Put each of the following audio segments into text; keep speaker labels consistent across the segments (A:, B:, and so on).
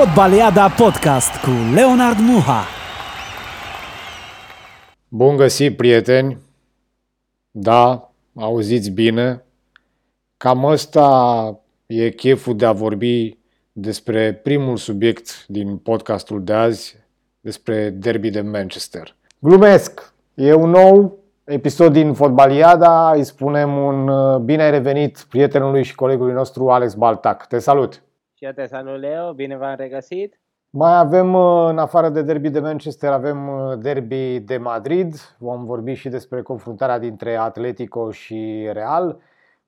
A: Fotbaliada Podcast cu Leonard Muha.
B: Bun găsit, prieteni! Da, auziți bine. Cam ăsta e cheful de a vorbi despre primul subiect din podcastul de azi, despre derby de Manchester. Glumesc! E un nou episod din Fotbaliada. Îi spunem un uh, bine ai revenit prietenului și colegului nostru Alex Baltac. Te salut!
C: Și eu te salut, Leo, bine v-am regăsit.
B: Mai avem, uh, în afară de derby de Manchester, avem uh, derby de Madrid. Vom vorbi și despre confruntarea dintre Atletico și Real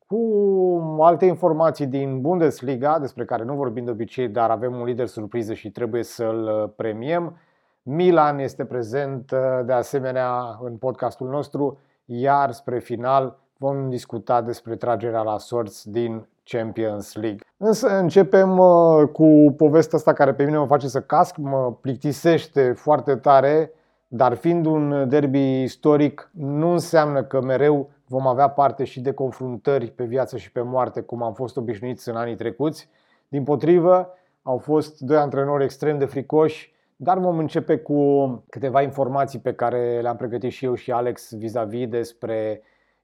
B: cu alte informații din Bundesliga, despre care nu vorbim de obicei, dar avem un lider surpriză și trebuie să-l premiem. Milan este prezent uh, de asemenea în podcastul nostru, iar spre final vom discuta despre tragerea la sorți din Champions League. Însă începem uh, cu povestea asta care pe mine mă face să casc, mă plictisește foarte tare, dar fiind un derby istoric, nu înseamnă că mereu vom avea parte și de confruntări pe viață și pe moarte, cum am fost obișnuiți în anii trecuți. Din potrivă, au fost doi antrenori extrem de fricoși, dar vom începe cu câteva informații pe care le-am pregătit și eu și Alex vis-a-vis despre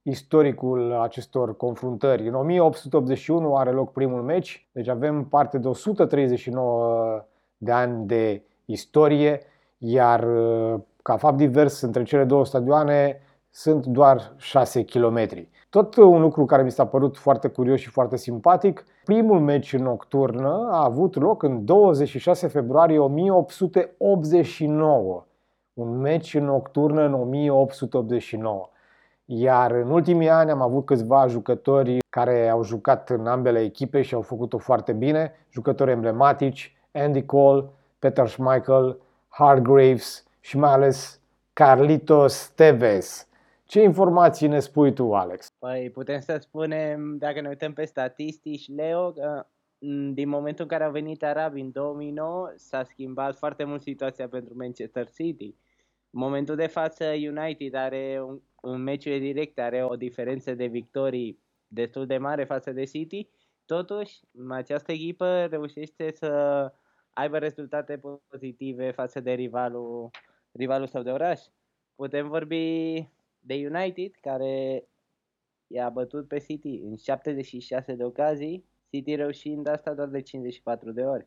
B: istoricul acestor confruntări. În 1881 are loc primul meci, deci avem parte de 139 de ani de istorie, iar ca fapt divers între cele două stadioane sunt doar 6 km. Tot un lucru care mi s-a părut foarte curios și foarte simpatic, primul meci nocturnă a avut loc în 26 februarie 1889. Un meci nocturnă în 1889. Iar în ultimii ani am avut câțiva jucători care au jucat în ambele echipe și au făcut-o foarte bine, jucători emblematici, Andy Cole, Peter Schmeichel, Hargraves și mai ales Carlitos Tevez. Ce informații ne spui tu, Alex?
C: Păi putem să spunem, dacă ne uităm pe statistici, Leo, că din momentul în care au venit arabi în 2009, s-a schimbat foarte mult situația pentru Manchester City. În momentul de față, United are un, în meciurile directe are o diferență de victorii destul de mare față de City. Totuși, această echipă reușește să aibă rezultate pozitive față de rivalul, rivalul sau de oraș. Putem vorbi de United, care i-a bătut pe City în 76 de ocazii, City reușind asta doar de 54 de ori.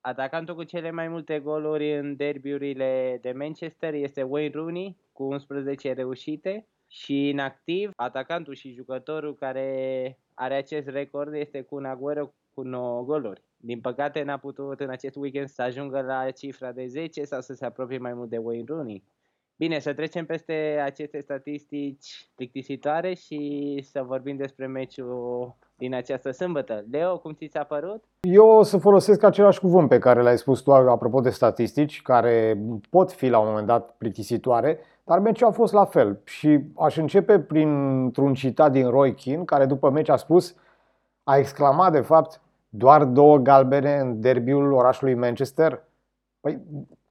C: Atacantul cu cele mai multe goluri în derbiurile de Manchester este Wayne Rooney cu 11 reușite și în activ atacantul și jucătorul care are acest record este cu Aguero cu 9 goluri. Din păcate n-a putut în acest weekend să ajungă la cifra de 10 sau să se apropie mai mult de Wayne Rooney. Bine, să trecem peste aceste statistici plictisitoare și să vorbim despre meciul din această sâmbătă. Leo, cum ți s-a părut?
B: Eu o să folosesc același cuvânt pe care l-ai spus tu apropo de statistici, care pot fi la un moment dat plictisitoare, dar meciul a fost la fel. Și aș începe printr-un citat din Roy Keane, care după meci a spus, a exclamat de fapt, doar două galbene în derbiul orașului Manchester. Păi,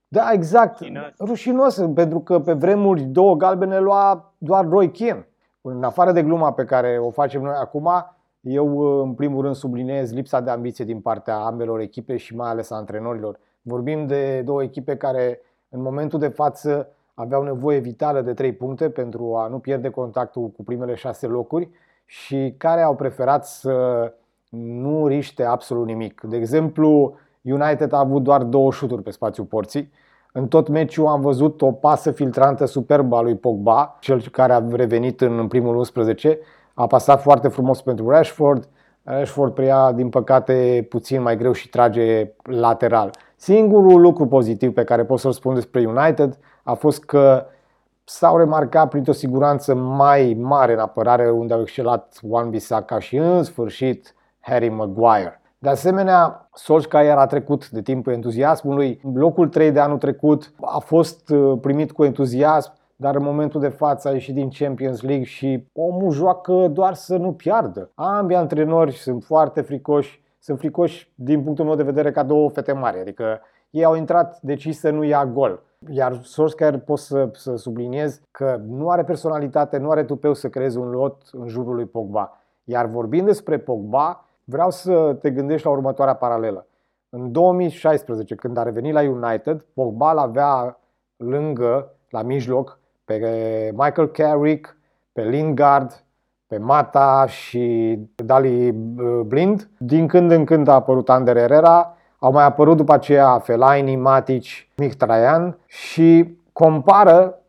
B: da, exact. Rușinos. Rușinos, pentru că pe vremuri două galbene lua doar Roy Keane. În afară de gluma pe care o facem noi acum, eu în primul rând subliniez lipsa de ambiție din partea ambelor echipe și mai ales a antrenorilor. Vorbim de două echipe care în momentul de față aveau nevoie vitală de trei puncte pentru a nu pierde contactul cu primele șase locuri și care au preferat să nu riște absolut nimic. De exemplu, United a avut doar două șuturi pe spațiul porții. În tot meciul am văzut o pasă filtrantă superbă a lui Pogba, cel care a revenit în primul 11. A pasat foarte frumos pentru Rashford. Rashford preia, din păcate, puțin mai greu și trage lateral. Singurul lucru pozitiv pe care pot să-l spun despre United a fost că s-au remarcat printr-o siguranță mai mare în apărare unde au excelat Wan Bissaka și în sfârșit Harry Maguire. De asemenea, Solskjaer a trecut de timpul entuziasmului. Locul 3 de anul trecut a fost uh, primit cu entuziasm, dar în momentul de față a ieșit din Champions League și omul joacă doar să nu piardă. Ambii antrenori sunt foarte fricoși, sunt fricoși din punctul meu de vedere ca două fete mari, adică ei au intrat decis să nu ia gol. Iar Solskjaer pot să, să subliniez că nu are personalitate, nu are tupeu să creeze un lot în jurul lui Pogba. Iar vorbind despre Pogba, vreau să te gândești la următoarea paralelă. În 2016, când a revenit la United, Pogba avea lângă, la mijloc, pe Michael Carrick, pe Lingard, pe Mata și Dali uh, Blind. Din când în când a apărut Ander Herrera, au mai apărut după aceea Fellaini, Matic, Mkhitaryan și compară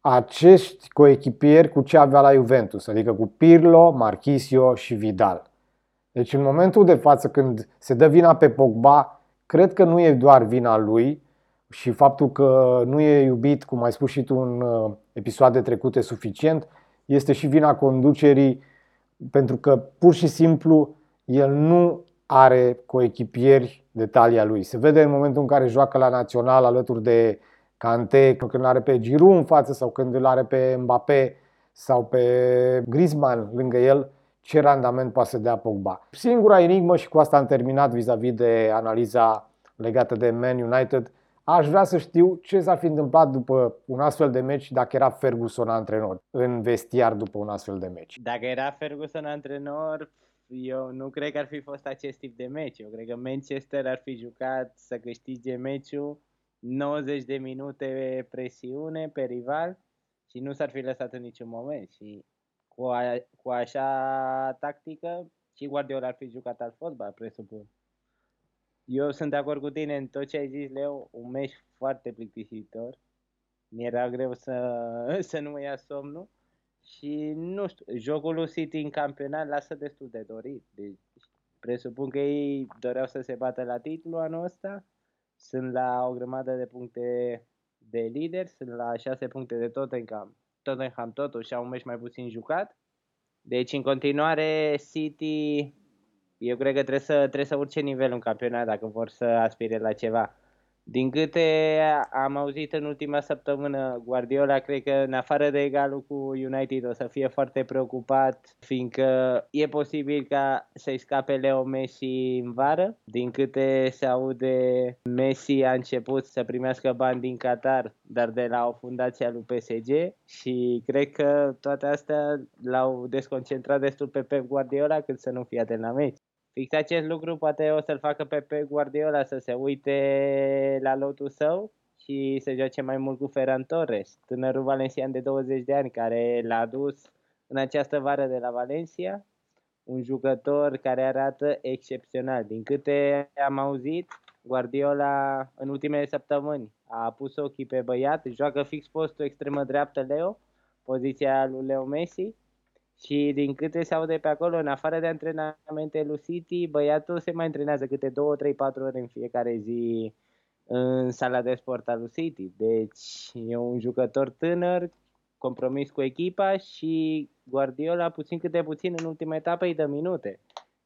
B: acești coechipieri cu ce avea la Juventus, adică cu Pirlo, Marchisio și Vidal. Deci în momentul de față când se dă vina pe Pogba, cred că nu e doar vina lui și faptul că nu e iubit, cum ai spus și tu în uh, episoade trecute, suficient, este și vina conducerii pentru că pur și simplu el nu are coechipieri de talia lui. Se vede în momentul în care joacă la național alături de Cante, când îl are pe Giroud în față sau când îl are pe Mbappé sau pe Griezmann lângă el, ce randament poate să dea Pogba. Singura enigmă și cu asta am terminat vis-a-vis de analiza legată de Man United, aș vrea să știu ce s-ar fi întâmplat după un astfel de meci dacă era Ferguson antrenor în vestiar după un astfel de meci.
C: Dacă era Ferguson antrenor, eu nu cred că ar fi fost acest tip de meci. Eu cred că Manchester ar fi jucat să câștige meciul 90 de minute presiune pe rival și nu s-ar fi lăsat în niciun moment. Și cu, a, cu așa tactică și Guardiola ar fi jucat al fotbal, presupun. Eu sunt de acord cu tine în tot ce ai zis, Leo, un meci foarte plictisitor. Mi-era greu să, să nu mă ia somnul și nu știu, jocul lui City în campionat lasă destul de dorit. Deci presupun că ei doreau să se bată la titlu anul ăsta sunt la o grămadă de puncte de lider, sunt la 6 puncte de Tottenham. Tottenham totuși au un meci mai puțin jucat. Deci în continuare City eu cred că trebuie să, trebuie să urce nivelul în campionat dacă vor să aspire la ceva. Din câte am auzit în ultima săptămână, Guardiola cred că în afară de egalul cu United o să fie foarte preocupat, fiindcă e posibil ca să-i scape Leo Messi în vară. Din câte se aude, Messi a început să primească bani din Qatar, dar de la o fundație a lui PSG și cred că toate astea l-au desconcentrat destul pe Pep Guardiola cât să nu fie atent la meci. Fix acest lucru poate o să-l facă pe Pep Guardiola să se uite la lotul său și să joace mai mult cu Ferran Torres, tânărul valencian de 20 de ani care l-a adus în această vară de la Valencia, un jucător care arată excepțional. Din câte am auzit, Guardiola în ultimele săptămâni a pus ochii pe băiat, joacă fix postul extremă dreaptă Leo, poziția lui Leo Messi și din câte se aude pe acolo, în afară de antrenamente lui City, băiatul se mai antrenează câte 2, 3, 4 ore în fiecare zi în sala de sport al lui City. Deci e un jucător tânăr, compromis cu echipa și Guardiola puțin câte puțin în ultima etapă îi dă minute.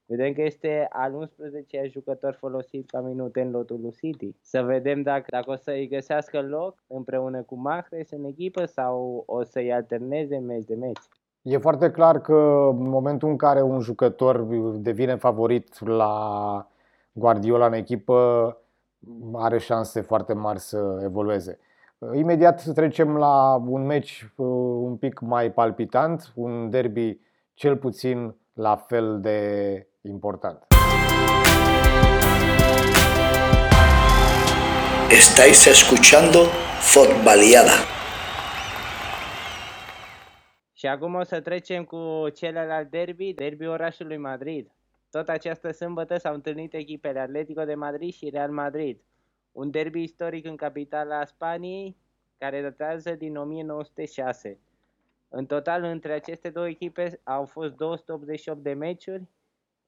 C: Vedem că este al 11-a jucător folosit ca minute în lotul lui City. Să vedem dacă, dacă o să-i găsească loc împreună cu Mahrez în echipă sau o să-i alterneze meci de meci.
B: E foarte clar că în momentul în care un jucător devine favorit la Guardiola în echipă, are șanse foarte mari să evolueze. Imediat trecem la un meci uh, un pic mai palpitant, un derby cel puțin la fel de important.
D: Estáis escuchando Fotbaliada.
C: Și acum o să trecem cu celălalt derby, derby orașului Madrid. Tot această sâmbătă s-au întâlnit echipele Atletico de Madrid și Real Madrid. Un derby istoric în capitala Spaniei, care datează din 1906. În total, între aceste două echipe au fost 288 de meciuri,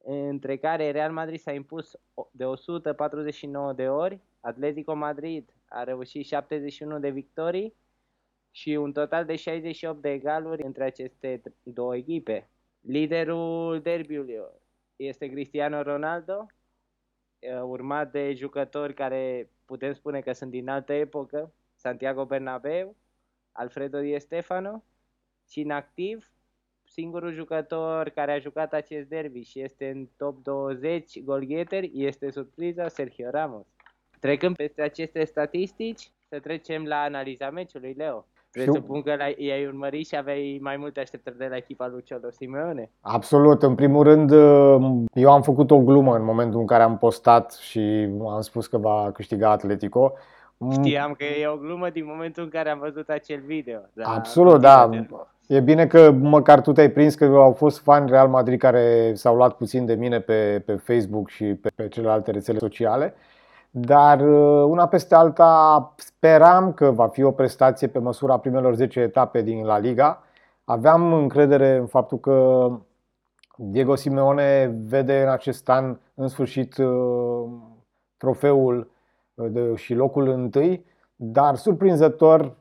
C: între care Real Madrid s-a impus de 149 de ori, Atletico Madrid a reușit 71 de victorii și un total de 68 de egaluri între aceste două echipe. Liderul derbiului este Cristiano Ronaldo, urmat de jucători care putem spune că sunt din altă epocă, Santiago Bernabeu, Alfredo Di Stefano și în activ singurul jucător care a jucat acest derby și este în top 20 golgheteri este surpriza Sergio Ramos. Trecând peste aceste statistici, să trecem la analiza meciului, Leo. Presupun că i-ai urmărit și aveai mai multe așteptări de la echipa lui Ciolo Simeone.
B: Absolut. În primul rând, eu am făcut o glumă în momentul în care am postat și am spus că va câștiga Atletico.
C: Știam că e o glumă din momentul în care am văzut acel video.
B: Da, Absolut, da. E bine că măcar tu te-ai prins că au fost fani Real Madrid care s-au luat puțin de mine pe, pe Facebook și pe, pe celelalte rețele sociale. Dar uh, una peste alta speram că va fi o prestație pe măsura primelor 10 etape din La Liga. Aveam încredere în faptul că Diego Simeone vede în acest an în sfârșit uh, trofeul uh, și locul întâi, dar surprinzător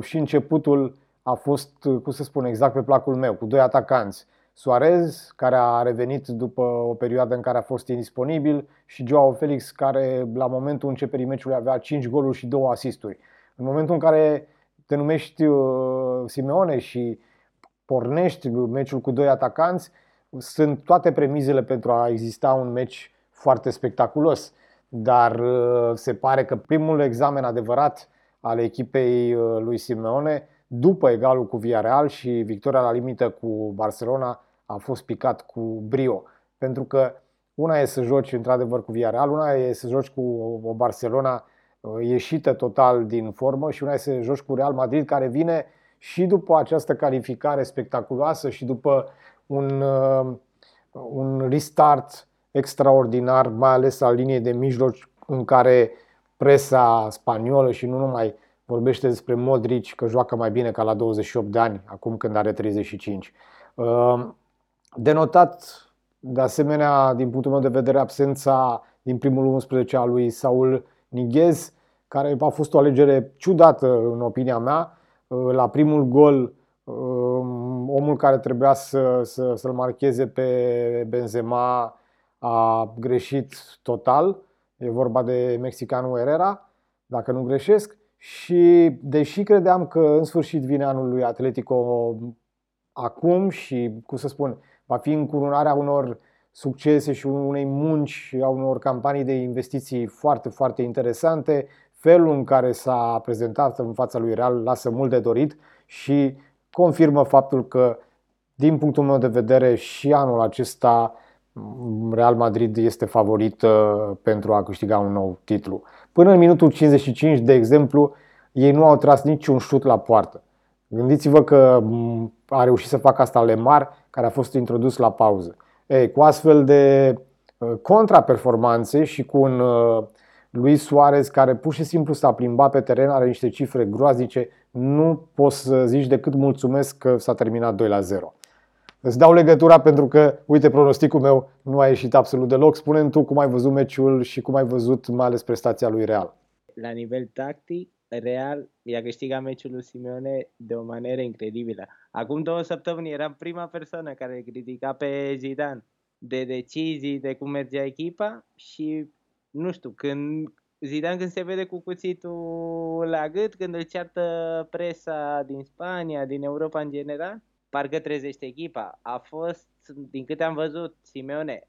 B: și începutul a fost, cum să spun, exact pe placul meu, cu doi atacanți. Suarez, care a revenit după o perioadă în care a fost indisponibil, și Joao Felix, care la momentul începerii meciului avea 5 goluri și 2 asisturi. În momentul în care te numești uh, Simeone și pornești meciul cu doi atacanți, sunt toate premizele pentru a exista un meci foarte spectaculos. Dar uh, se pare că primul examen adevărat al echipei uh, lui Simeone după egalul cu Villarreal și victoria la limită cu Barcelona a fost picat cu brio. Pentru că una e să joci într-adevăr cu Villarreal, una e să joci cu o Barcelona uh, ieșită total din formă și una e să joci cu Real Madrid care vine și după această calificare spectaculoasă și după un, uh, un restart extraordinar, mai ales al liniei de mijloc în care presa spaniolă și nu numai vorbește despre Modric că joacă mai bine ca la 28 de ani, acum când are 35. Uh, denotat de asemenea, din punctul meu de vedere, absența din primul 11 a lui Saul Nighez, care a fost o alegere ciudată în opinia mea. Uh, la primul gol, uh, omul care trebuia să, să, să-l marcheze pe Benzema a greșit total. E vorba de mexicanul Herrera, dacă nu greșesc. Și deși credeam că în sfârșit vine anul lui Atletico acum și, cum să spun, va fi încurunarea unor succese și unei munci și a unor campanii de investiții foarte, foarte interesante, felul în care s-a prezentat în fața lui Real lasă mult de dorit și confirmă faptul că, din punctul meu de vedere, și anul acesta Real Madrid este favorit uh, pentru a câștiga un nou titlu. Până în minutul 55, de exemplu, ei nu au tras niciun șut la poartă. Gândiți-vă că mm, a reușit să facă asta Lemar, care a fost introdus la pauză. Ei, cu astfel de uh, contraperformanțe și cu un uh, Luis Suarez care pur și simplu s-a plimbat pe teren, are niște cifre groaznice, nu poți să zici decât mulțumesc că s-a terminat 2 la 0. Îți dau legătura pentru că, uite, pronosticul meu nu a ieșit absolut deloc. spune tu cum ai văzut meciul și cum ai văzut mai ales prestația lui Real.
C: La nivel tactic, Real i-a câștigat meciul lui Simeone de o manieră incredibilă. Acum două săptămâni eram prima persoană care critica pe Zidane de decizii, de cum mergea echipa și nu știu, când Zidane când se vede cu cuțitul la gât, când îl ceartă presa din Spania, din Europa în general, parcă trezește echipa. A fost, din câte am văzut, Simeone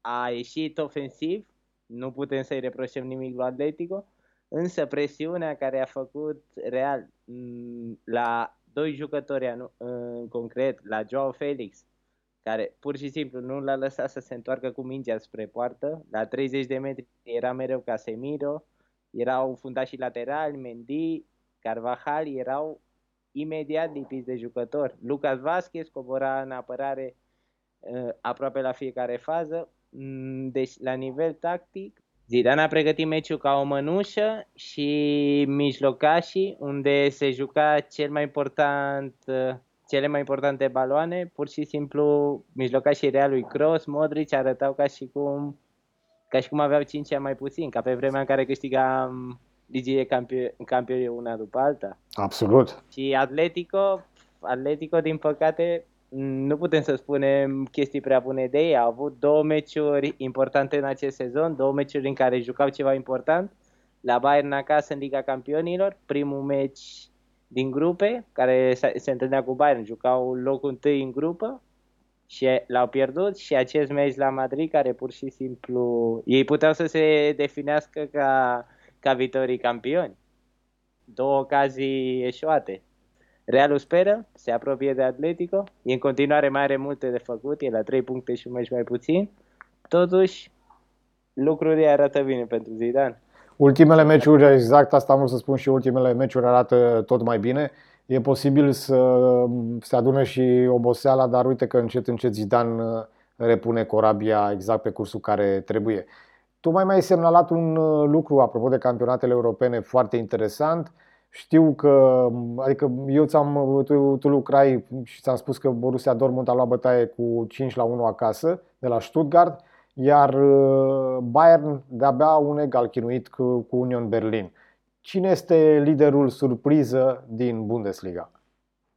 C: a ieșit ofensiv, nu putem să-i reproșăm nimic lui Atletico, însă presiunea care a făcut Real mm, la doi jucători în concret, la Joao Felix, care pur și simplu nu l-a lăsat să se întoarcă cu mingea spre poartă, la 30 de metri era mereu Casemiro, erau fundașii laterali, Mendy, Carvajal, erau imediat lipiți de jucători. Lucas Vazquez cobora în apărare uh, aproape la fiecare fază. Mm, deci, la nivel tactic, Zidane a pregătit meciul ca o mănușă și mijlocașii, unde se juca cel mai important, cele mai importante baloane, pur și simplu mijlocașii realului Cross, Modric arătau ca și cum ca și cum aveau 5 ani mai puțin, ca pe vremea în care câștigam ligile campioni, campioni una după alta.
B: Absolut.
C: Și Atletico, Atletico din păcate nu putem să spunem chestii prea bune de ei. Au avut două meciuri importante în acest sezon, două meciuri în care jucau ceva important. La Bayern acasă în Liga Campionilor, primul meci din grupe, care se întâlnea cu Bayern, jucau locul întâi în grupă și l-au pierdut și acest meci la Madrid care pur și simplu ei puteau să se definească ca, ca viitorii campioni. două ocazii eșuate. Realul speră, se apropie de Atletico, e în continuare mai are multe de făcut, e la 3 puncte și un meci mai puțin. Totuși, lucrurile arată bine pentru Zidane.
B: Ultimele meciuri, exact asta am vrut să spun și ultimele meciuri arată tot mai bine. E posibil să se adune și oboseala, dar uite că încet încet Zidane uh, repune corabia exact pe cursul care trebuie. Tu mai mai semnalat un uh, lucru apropo de campionatele europene foarte interesant. Știu că, adică eu ți-am, tu, tu lucrai și ți-am spus că Borussia Dortmund a luat bătaie cu 5 la 1 acasă de la Stuttgart, iar uh, Bayern de-abia un egal chinuit cu, cu Union Berlin. Cine este liderul surpriză din Bundesliga?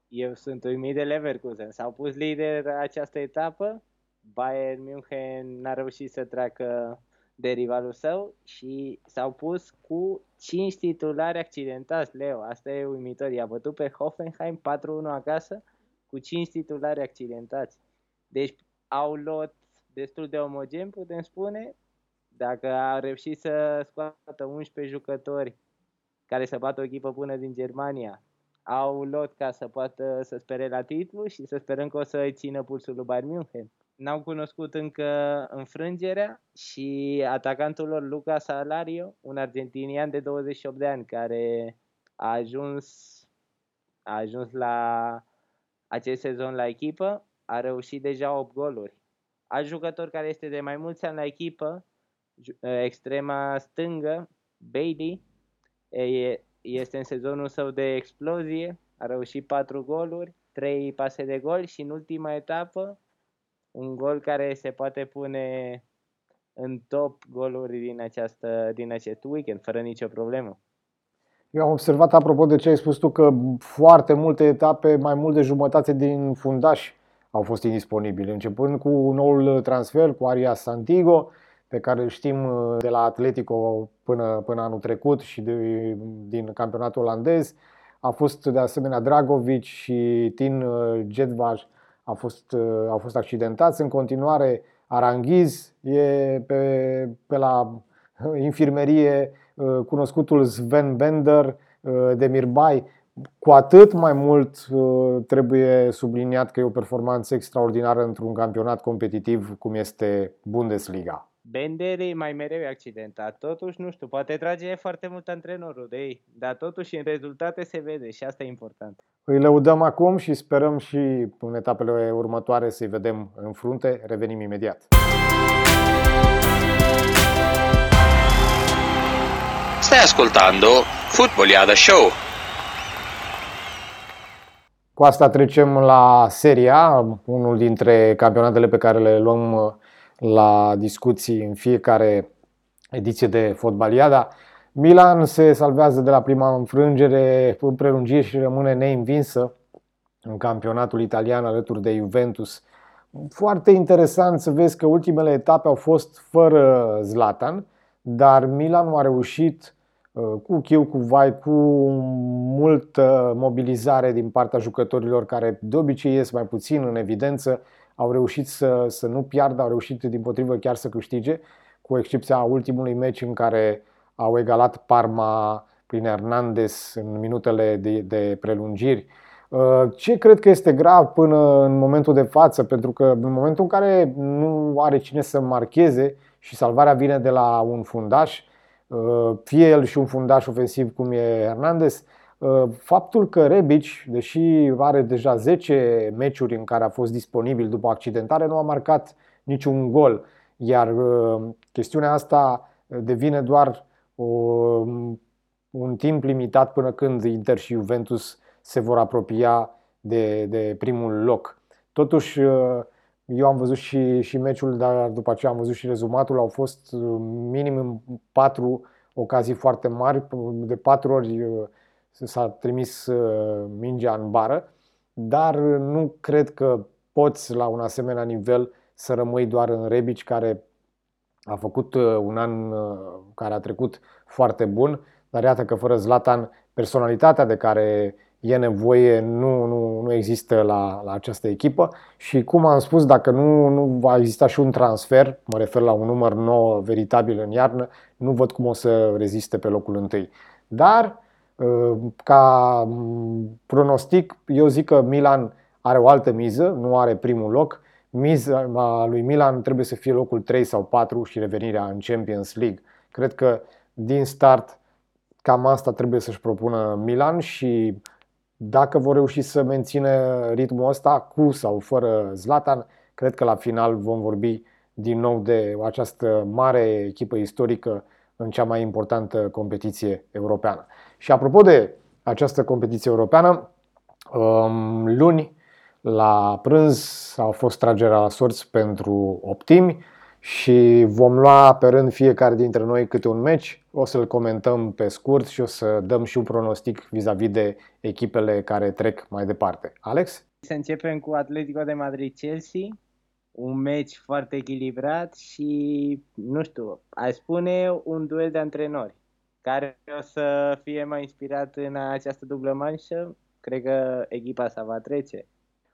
C: Eu sunt uimit de Leverkusen. S-au pus lider această etapă. Bayern München n-a reușit să treacă de rivalul său și s-au pus cu 5 titulari accidentați, Leo. Asta e uimitor. I-a bătut pe Hoffenheim 4-1 acasă cu 5 titulari accidentați. Deci au luat destul de omogen, putem spune. Dacă a reușit să scoată 11 jucători care să bată o echipă bună din Germania, au lot ca să poată să spere la titlu și să sperăm că o să țină pulsul lui Bayern München. N-au cunoscut încă înfrângerea și atacantul lor, Luca Salario, un argentinian de 28 de ani care a ajuns, a ajuns la acest sezon la echipă, a reușit deja 8 goluri. Alt jucător care este de mai mulți ani la echipă, extrema stângă, Bailey, este în sezonul său de explozie, a reușit 4 goluri, 3 pase de gol și în ultima etapă un gol care se poate pune în top goluri din, această, din acest weekend, fără nicio problemă.
B: Eu am observat, apropo de ce ai spus tu, că foarte multe etape, mai mult de jumătate din fundași au fost indisponibili, începând cu noul transfer, cu Arias Santigo, pe care îl știm uh, de la Atletico până, până anul trecut și de, din campionatul olandez. A fost de asemenea Dragovic și Tin Jedvaj a fost, uh, au fost accidentați. În continuare, Aranghiz e pe, pe la infirmerie uh, cunoscutul Sven Bender de Mirbai. Cu atât mai mult trebuie subliniat că e o performanță extraordinară într-un campionat competitiv cum este Bundesliga.
C: Bender e mai mereu accidentat, totuși, nu știu, poate trage foarte mult antrenorul de ei, dar totuși în rezultate se vede și asta e important.
B: Îi lăudăm acum și sperăm și în etapele următoare să-i vedem în frunte. Revenim imediat.
E: Stai ascoltando Footballiada Show.
B: Cu asta trecem la Seria, unul dintre campionatele pe care le luăm la discuții în fiecare ediție de Fotbaliada. Milan se salvează de la prima înfrângere în prelungiri și rămâne neînvinsă în campionatul italian alături de Juventus. Foarte interesant să vezi că ultimele etape au fost fără Zlatan, dar Milan a reușit uh, cu chiu, cu vai, cu multă mobilizare din partea jucătorilor care de obicei ies mai puțin în evidență au reușit să, să nu piardă, au reușit din potrivă chiar să câștige, cu excepția ultimului meci în care au egalat Parma prin Hernandez în minutele de, de prelungiri. Uh, ce cred că este grav până în momentul de față? Pentru că în momentul în care nu are cine să marcheze și salvarea vine de la un fundaș, uh, fie el și un fundaș ofensiv cum e Hernandez, Uh, faptul că Rebic, deși are deja 10 meciuri în care a fost disponibil după accidentare, nu a marcat niciun gol. Iar uh, chestiunea asta devine doar o, un timp limitat până când Inter și Juventus se vor apropia de, de primul loc. Totuși, uh, eu am văzut și, și meciul, dar după aceea am văzut și rezumatul. Au fost minim patru ocazii foarte mari, de patru ori s-a trimis uh, mingea în bară, dar nu cred că poți la un asemenea nivel să rămâi doar în Rebici care a făcut uh, un an uh, care a trecut foarte bun, dar iată că fără Zlatan personalitatea de care e nevoie nu, nu, nu există la, la această echipă și cum am spus, dacă nu, nu va exista și un transfer, mă refer la un număr nou veritabil în iarnă, nu văd cum o să reziste pe locul întâi. Dar Uh, ca mm, pronostic, eu zic că Milan are o altă miză, nu are primul loc. Miza lui Milan trebuie să fie locul 3 sau 4 și revenirea în Champions League. Cred că din start cam asta trebuie să-și propună Milan și dacă vor reuși să mențină ritmul ăsta cu sau fără Zlatan, cred că la final vom vorbi din nou de această mare echipă istorică în cea mai importantă competiție europeană. Și apropo de această competiție europeană, um, luni la prânz a fost tragerea la sorți pentru optimi și vom lua pe rând fiecare dintre noi câte un meci. O să-l comentăm pe scurt și o să dăm și un pronostic vis-a-vis de echipele care trec mai departe. Alex?
C: Să începem cu Atletico de Madrid-Chelsea un meci foarte echilibrat și, nu știu, aș spune un duel de antrenori care o să fie mai inspirat în această dublă manșă. Cred că echipa sa va trece.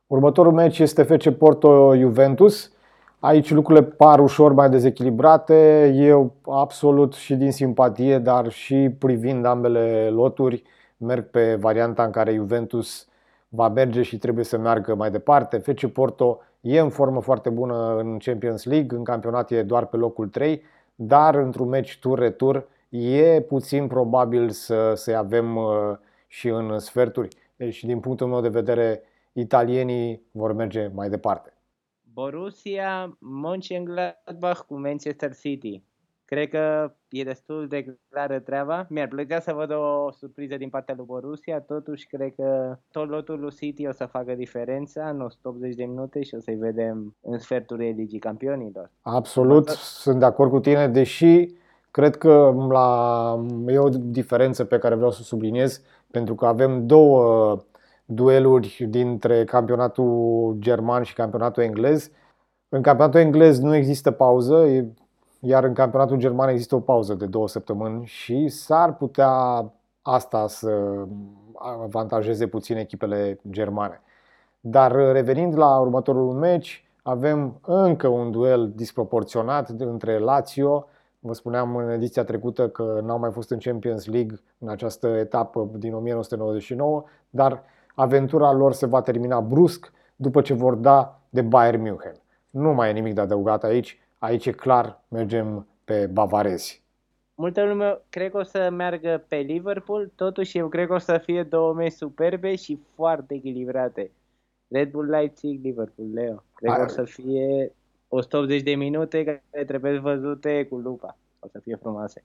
B: Următorul meci este FC Porto-Juventus. Aici lucrurile par ușor mai dezechilibrate. Eu absolut și din simpatie, dar și privind ambele loturi, merg pe varianta în care Juventus va merge și trebuie să meargă mai departe. FC Porto e în formă foarte bună în Champions League, în campionat e doar pe locul 3, dar într-un meci tur-retur e puțin probabil să se avem uh, și în sferturi. Deci, din punctul meu de vedere, italienii vor merge mai departe.
C: Borussia Mönchengladbach cu Manchester City. Cred că e destul de clară treaba. Mi-ar plăcea să văd o surpriză din partea lui Borussia, totuși cred că tot lotul lui City o să facă diferența în 180 de minute și o să-i vedem în sferturile Ligii Campionilor.
B: Absolut, sunt de acord cu tine, deși cred că la, e o diferență pe care vreau să o subliniez, pentru că avem două dueluri dintre campionatul german și campionatul englez. În campionatul englez nu există pauză, iar în campionatul german există o pauză de două săptămâni și s-ar putea asta să avantajeze puțin echipele germane. Dar revenind la următorul meci, avem încă un duel disproporționat între Lazio, vă spuneam în ediția trecută că n-au mai fost în Champions League în această etapă din 1999, dar aventura lor se va termina brusc după ce vor da de Bayern München. Nu mai e nimic de adăugat aici, Aici e clar, mergem pe bavarezi.
C: Multă lume cred că o să meargă pe Liverpool, totuși eu cred că o să fie două meci superbe și foarte echilibrate. Red Bull Leipzig, Liverpool, Leo. Cred că o să fie 180 de minute care trebuie văzute cu lupa. O să fie frumoase.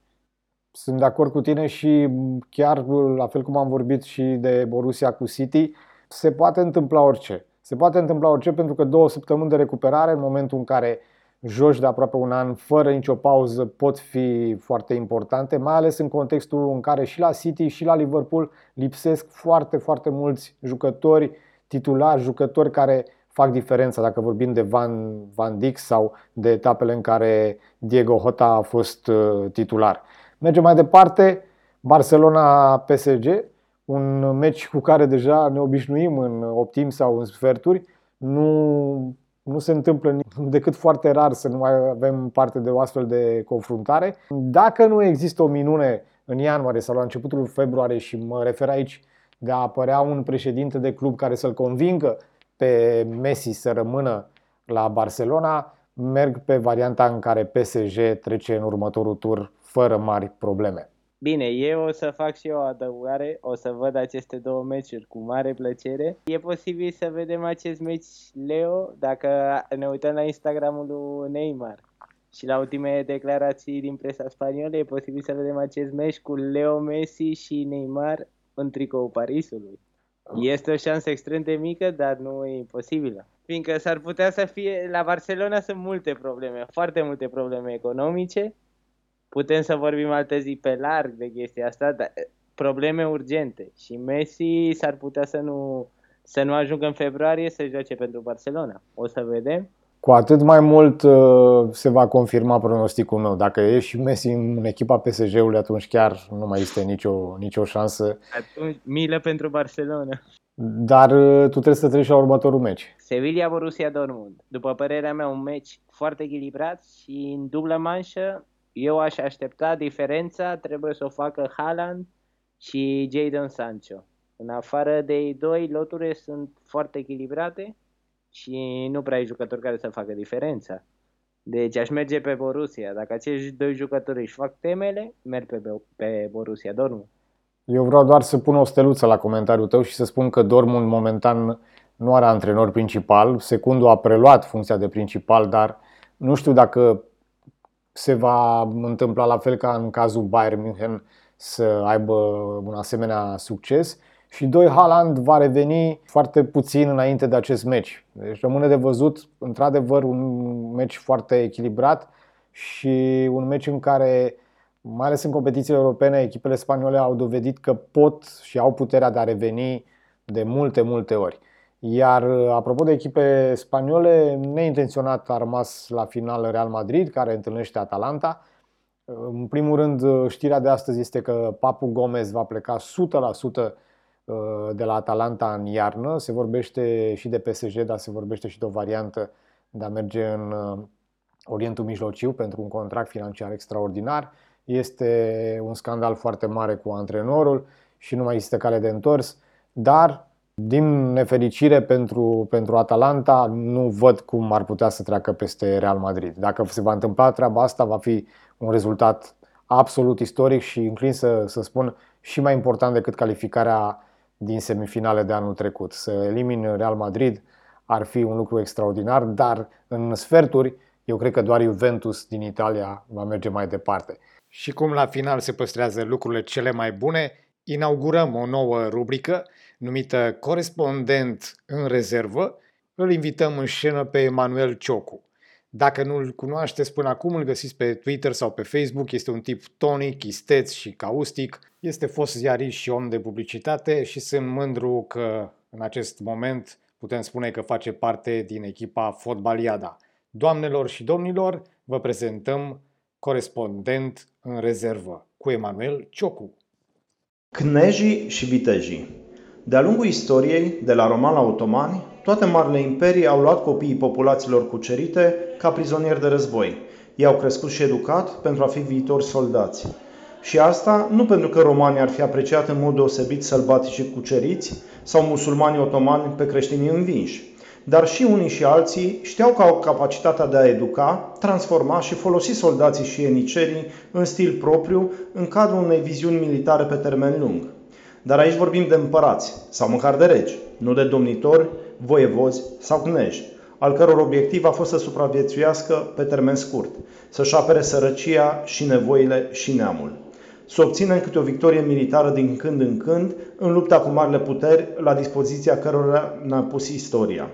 B: Sunt de acord cu tine și chiar la fel cum am vorbit și de Borussia cu City, se poate întâmpla orice. Se poate întâmpla orice pentru că două săptămâni de recuperare în momentul în care joci de aproape un an fără nicio pauză pot fi foarte importante, mai ales în contextul în care și la City și la Liverpool lipsesc foarte, foarte mulți jucători titulari, jucători care fac diferența dacă vorbim de Van, Van Dijk sau de etapele în care Diego Hota a fost uh, titular. Mergem mai departe, Barcelona-PSG, un meci cu care deja ne obișnuim în optim sau în sferturi. Nu nu se întâmplă decât foarte rar să nu mai avem parte de o astfel de confruntare. Dacă nu există o minune în ianuarie sau la începutul februarie și mă refer aici de a apărea un președinte de club care să-l convingă pe Messi să rămână la Barcelona, merg pe varianta în care PSG trece în următorul tur fără mari probleme.
C: Bine, eu o să fac și eu o adăugare, o să văd aceste două meciuri cu mare plăcere. E posibil să vedem acest meci, Leo, dacă ne uităm la Instagramul lui Neymar și la ultimele declarații din presa spaniolă, e posibil să vedem acest meci cu Leo Messi și Neymar în tricou Parisului. Este o șansă extrem de mică, dar nu e imposibilă. Fiindcă s-ar putea să fie, la Barcelona sunt multe probleme, foarte multe probleme economice, putem să vorbim alte zi pe larg de chestia asta, dar eh, probleme urgente și Messi s-ar putea să nu, să nu ajungă în februarie să joace pentru Barcelona. O să vedem.
B: Cu atât mai mult uh, se va confirma pronosticul meu. Dacă e și Messi în echipa PSG-ului, atunci chiar nu mai este nicio, nicio șansă.
C: Atunci, milă pentru Barcelona.
B: Dar uh, tu trebuie să treci la următorul meci.
C: Sevilla Borussia Dortmund. După părerea mea, un meci foarte echilibrat și în dublă manșă eu aș aștepta diferența, trebuie să o facă Haaland și Jadon Sancho. În afară de ei doi, loturile sunt foarte echilibrate și nu prea ai jucători care să facă diferența. Deci aș merge pe Borussia. Dacă acești doi jucători își fac temele, merg pe, pe Borussia Dortmund.
B: Eu vreau doar să pun o steluță la comentariul tău și să spun că Dortmund momentan nu are antrenor principal. Secundul a preluat funcția de principal, dar nu știu dacă se va întâmpla la fel ca în cazul Bayern München să aibă un asemenea succes. Și doi, Haaland va reveni foarte puțin înainte de acest meci. Deci rămâne de văzut, într-adevăr, un meci foarte echilibrat și un meci în care, mai ales în competițiile europene, echipele spaniole au dovedit că pot și au puterea de a reveni de multe, multe ori. Iar apropo de echipe spaniole, neintenționat a rămas la final Real Madrid, care întâlnește Atalanta. În primul rând, știrea de astăzi este că Papu Gomez va pleca 100% Uh, de la Atalanta în iarnă. Se vorbește și de PSG, dar se vorbește și de o variantă de a merge în uh, Orientul Mijlociu pentru un contract financiar extraordinar. Este un scandal foarte mare cu antrenorul și nu mai există cale de întors, dar din nefericire pentru, pentru Atalanta nu văd cum ar putea să treacă peste Real Madrid. Dacă se va întâmpla treaba asta, va fi un rezultat absolut istoric și înclin să, să spun și mai important decât calificarea din semifinale de anul trecut. Să elimini Real Madrid ar fi un lucru extraordinar, dar în sferturi eu cred că doar Juventus din Italia va merge mai departe. Și cum la final se păstrează lucrurile cele mai bune, inaugurăm o nouă rubrică numită Corespondent în rezervă. Îl invităm în scenă pe Emanuel Ciocu. Dacă nu-l cunoașteți până acum, îl găsiți pe Twitter sau pe Facebook. Este un tip tonic, isteț și caustic. Este fost ziarist și om de publicitate și sunt mândru că în acest moment putem spune că face parte din echipa Fotbaliada. Doamnelor și domnilor, vă prezentăm corespondent în rezervă cu Emanuel Ciocu.
F: Cnejii și vitejii De-a lungul istoriei, de la romani la otomani, toate marile imperii au luat copiii populațiilor cucerite ca prizonieri de război. Ei au crescut și educat pentru a fi viitori soldați. Și asta nu pentru că romanii ar fi apreciat în mod deosebit sălbatici și cuceriți sau musulmanii otomani pe creștinii învinși. Dar și unii și alții știau că au capacitatea de a educa, transforma și folosi soldații și enicerii în stil propriu în cadrul unei viziuni militare pe termen lung. Dar aici vorbim de împărați, sau măcar de regi, nu de domnitori, voievozi sau cneji, al căror obiectiv a fost să supraviețuiască pe termen scurt, să-și apere sărăcia și nevoile și neamul. Să obținem câte o victorie militară din când în când în lupta cu marile puteri la dispoziția cărora ne-a pus istoria.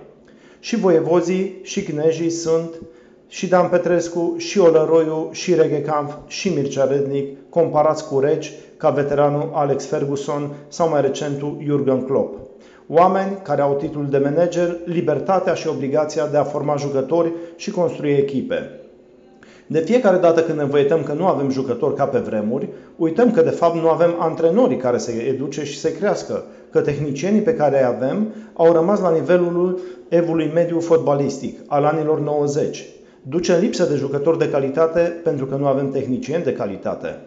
F: Și voievozii și cnejii sunt și Dan Petrescu, și Olăroiu, și Reghecamp, și Mircea Rednic, comparați cu regi ca veteranul Alex Ferguson sau mai recentul Jurgen Klopp. Oameni care au titlul de manager, libertatea și obligația de a forma jucători și construi echipe. De fiecare dată când ne învăităm că nu avem jucători ca pe vremuri, uităm că de fapt nu avem antrenori care să educe și să crească, că tehnicienii pe care îi avem au rămas la nivelul evului mediu fotbalistic al anilor 90. Duce în lipsă de jucători de calitate pentru că nu avem tehnicieni de calitate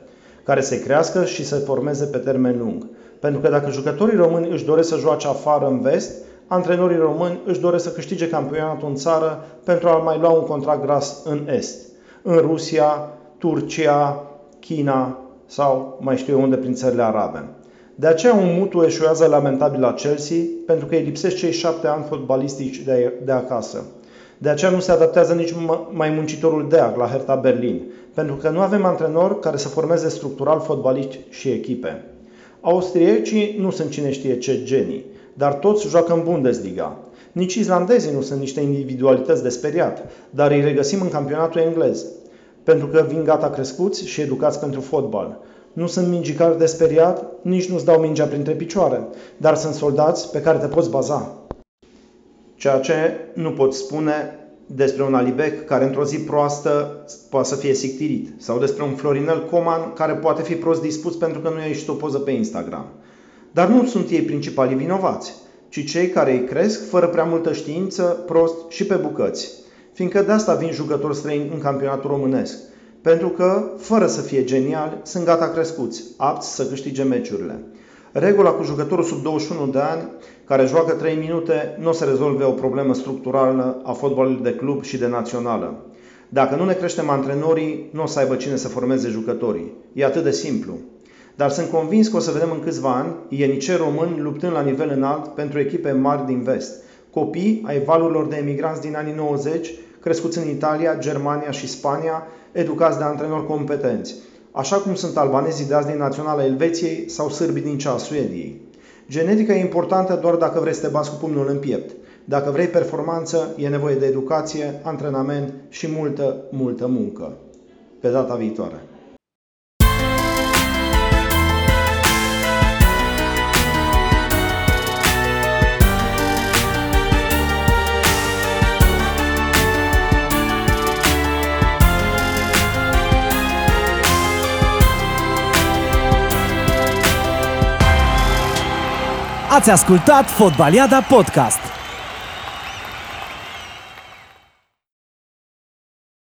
F: care să crească și să formeze pe termen lung. Pentru că dacă jucătorii români își doresc să joace afară în vest, antrenorii români își doresc să câștige campionatul în țară pentru a mai lua un contract gras în est. În Rusia, Turcia, China sau mai știu eu unde prin țările arabe. De aceea un mutu eșuează lamentabil la Chelsea pentru că îi lipsesc cei șapte ani fotbalistici de, de acasă. De aceea nu se adaptează nici mai muncitorul Deac la Hertha Berlin, pentru că nu avem antrenori care să formeze structural fotbaliști și echipe. Austriecii nu sunt cine știe ce genii, dar toți joacă în Bundesliga. Nici islandezii nu sunt niște individualități de speriat, dar îi regăsim în campionatul englez, pentru că vin gata crescuți și educați pentru fotbal. Nu sunt mingicari de speriat, nici nu-ți dau mingea printre picioare, dar sunt soldați pe care te poți baza. Ceea ce nu pot spune despre un Alibec care într-o zi proastă poate să fie sictirit sau despre un Florinel Coman care poate fi prost dispus pentru că nu i-a ieșit o poză pe Instagram. Dar nu sunt ei principalii vinovați, ci cei care îi cresc fără prea multă știință, prost și pe bucăți. Fiindcă de asta vin jucători străini în campionatul românesc. pentru că, fără să fie geniali, sunt gata crescuți, apți să câștige meciurile. Regula cu jucătorul sub 21 de ani, care joacă 3 minute, nu o să rezolve o problemă structurală a fotbalului de club și de națională. Dacă nu ne creștem antrenorii, nu o să aibă cine să formeze jucătorii. E atât de simplu. Dar sunt convins că o să vedem în câțiva ani ieniceri români luptând la nivel înalt pentru echipe mari din vest. Copii ai valurilor de emigranți din anii 90, crescuți în Italia, Germania și Spania, educați de antrenori competenți, așa cum sunt albanezii de azi din Naționala Elveției sau sârbii din cea a Suediei. Genetica e importantă doar dacă vrei să te bați cu pumnul în piept. Dacă vrei performanță, e nevoie de educație, antrenament și multă, multă muncă. Pe data viitoare!
A: Ați ascultat Fotbaliada Podcast.